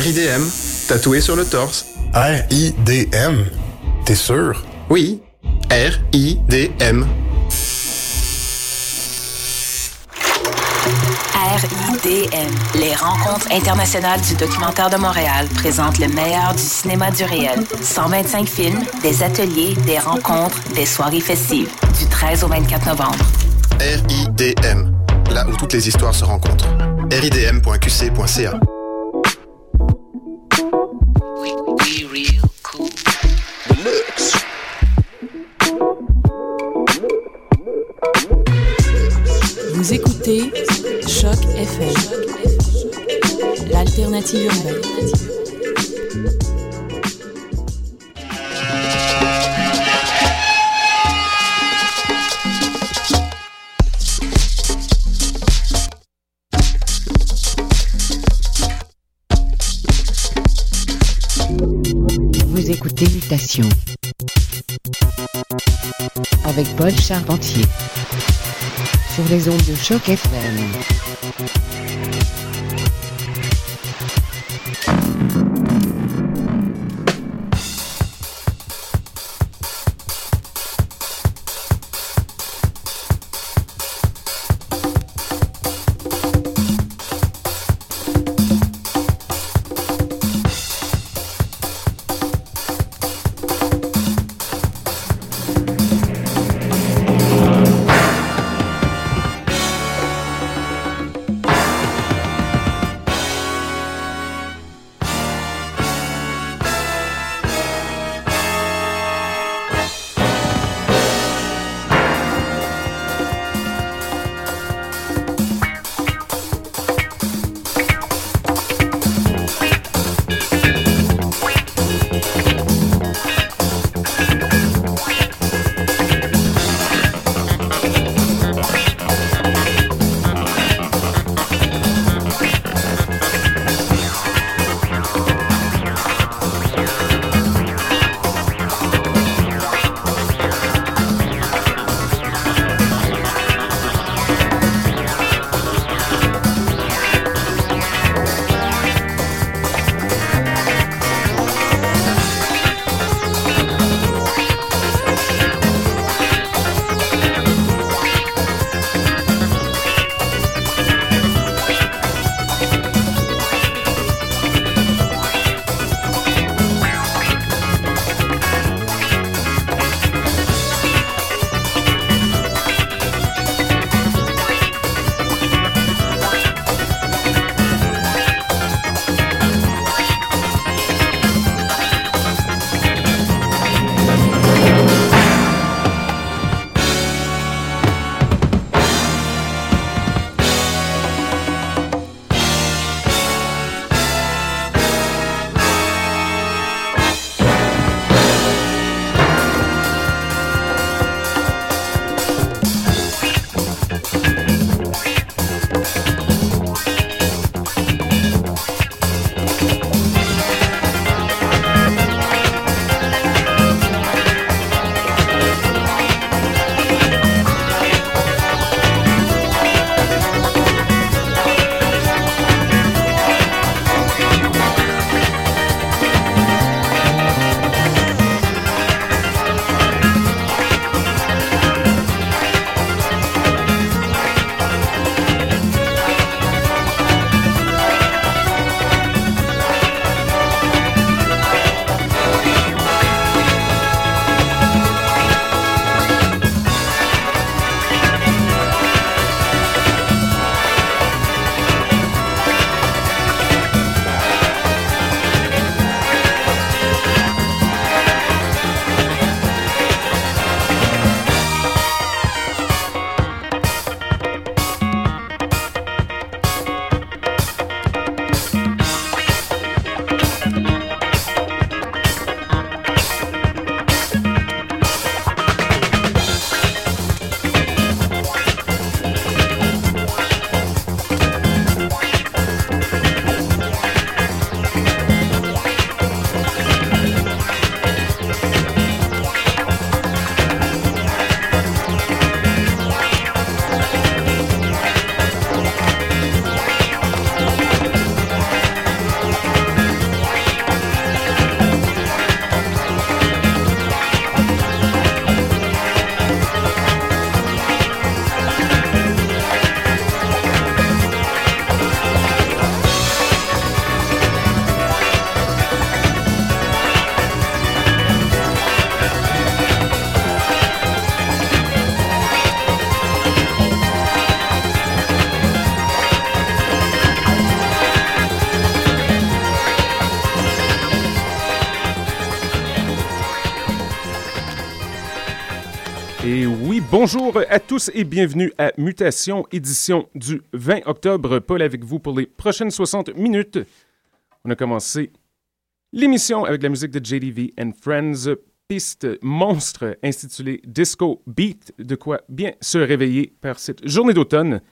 RIDM, tatoué sur le torse. R-I-D-M? T'es sûr? Oui, R-I-D-M. RIDM, les rencontres internationales du documentaire de Montréal présentent le meilleur du cinéma du réel. 125 films, des ateliers, des rencontres, des soirées festives, du 13 au 24 novembre. RIDM, là où toutes les histoires se rencontrent. ridm.qc.ca écoutez Choc FM, l'alternative urbaine. Vous écoutez Mutation. Avec Paul Charpentier sur les ondes de choc FM. Bonjour à tous et bienvenue à Mutation, édition du 20 octobre. Paul avec vous pour les prochaines 60 minutes. On a commencé l'émission avec la musique de JDV and Friends, piste monstre intitulée Disco Beat, de quoi bien se réveiller par cette journée d'automne.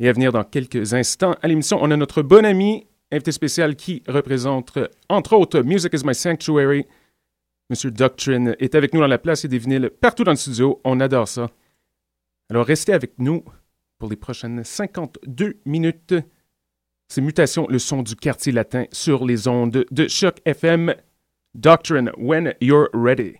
Et à venir dans quelques instants à l'émission, on a notre bon ami, invité spécial qui représente entre autres Music is My Sanctuary, Monsieur Doctrine est avec nous dans la place et des vinyles partout dans le studio. On adore ça. Alors restez avec nous pour les prochaines 52 minutes. C'est Mutation, le son du quartier latin sur les ondes de Choc FM. Doctrine, when you're ready.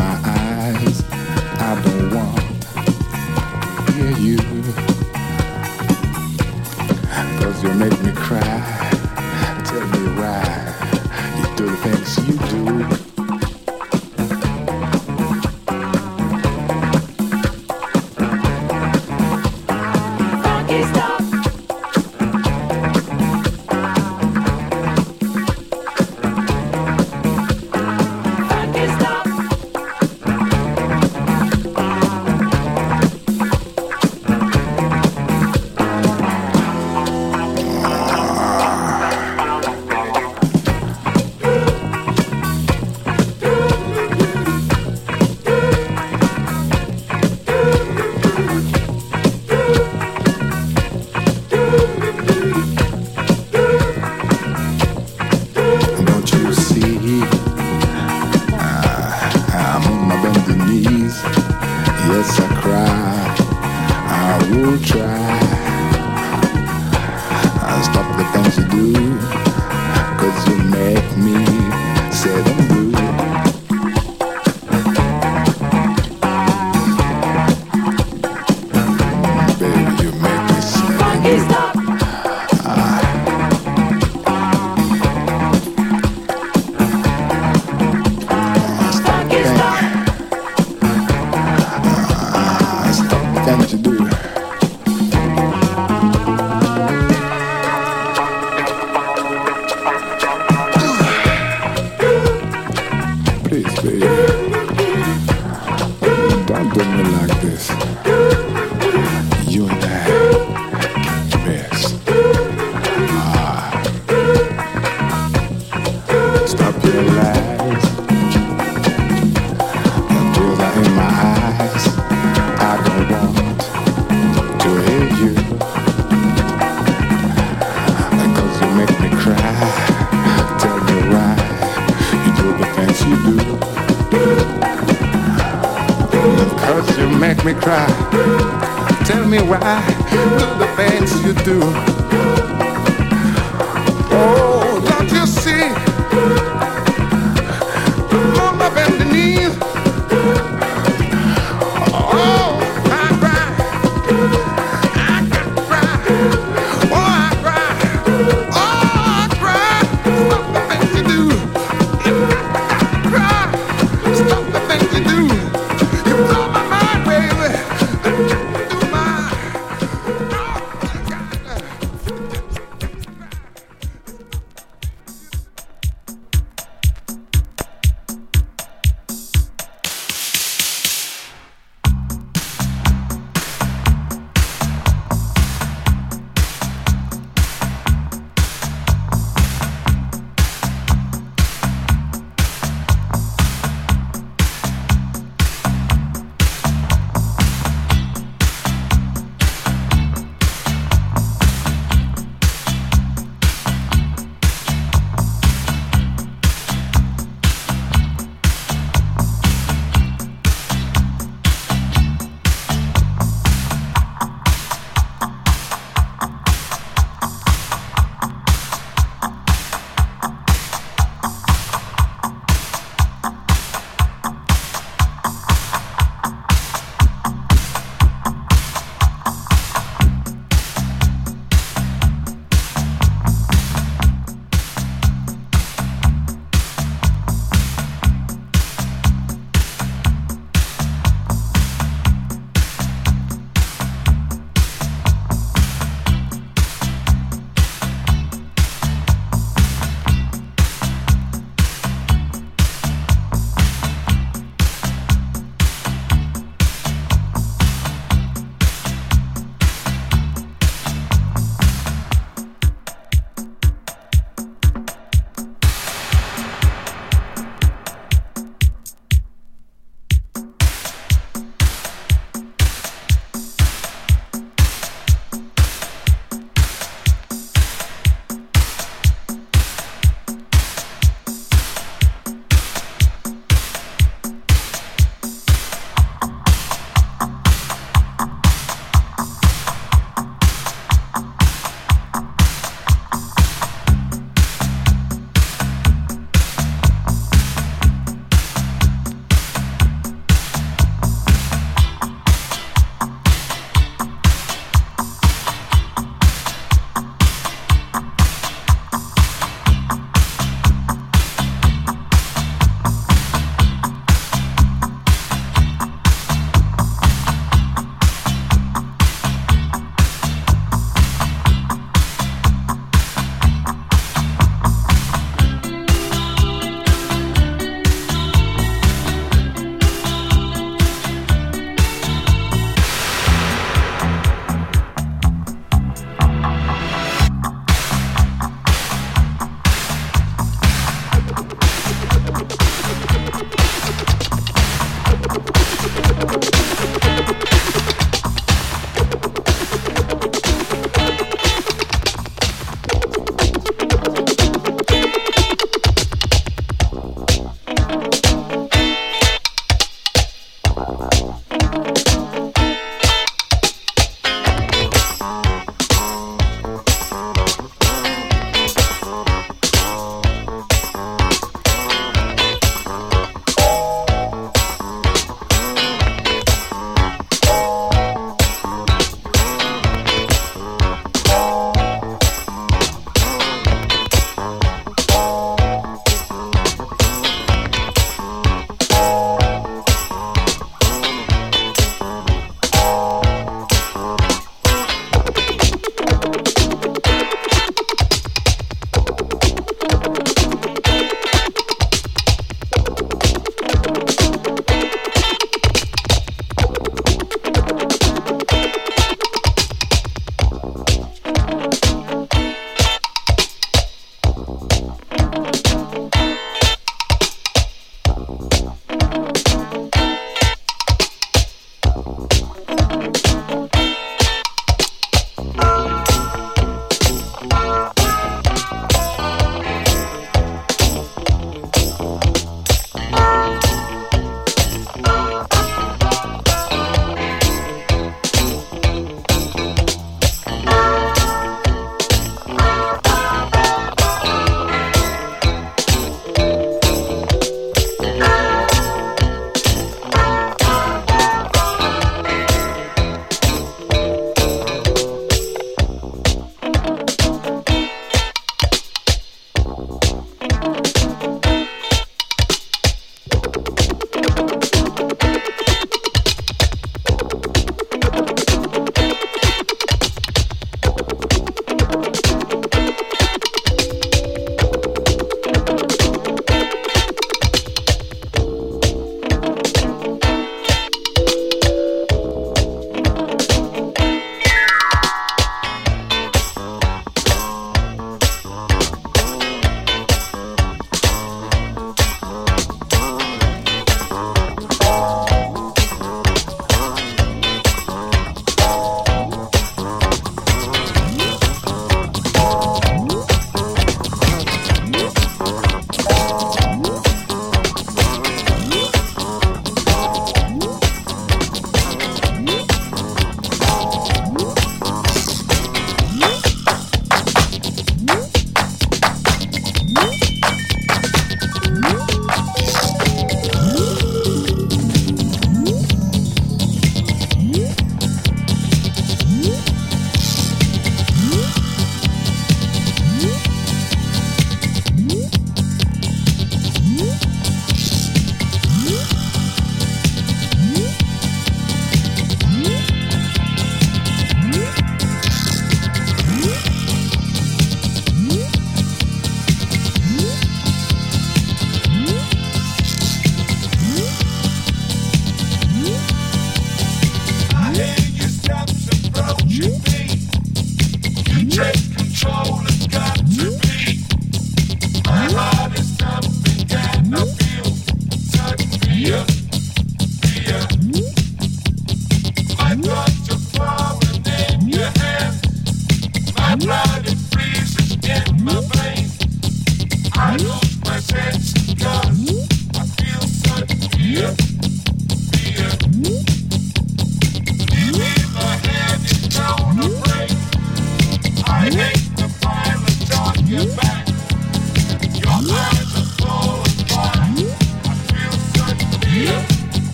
my eyes.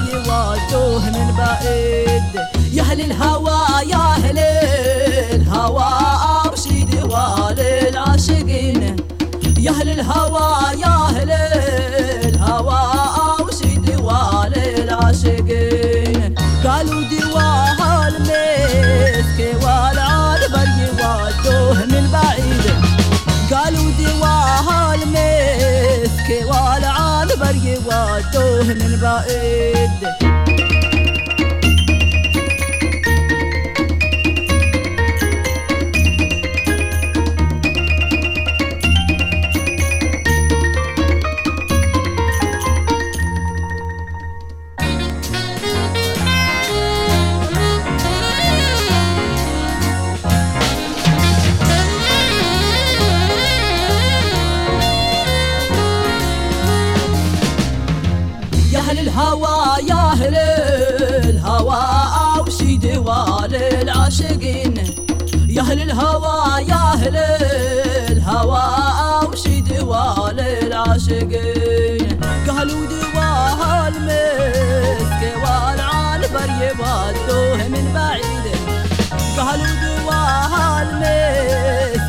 البري ودوه من بعيد. يا أهل الهوى يا أهل الهوى امشي دوال العاشقين يا أهل الهوى يا أهل يودوه من بعيد. الهوى يا أهل الهوى أوشي دوال العاشقين. قالوا دواها المسك والعنبر يودوه من بعيد. قالوا دواها المسك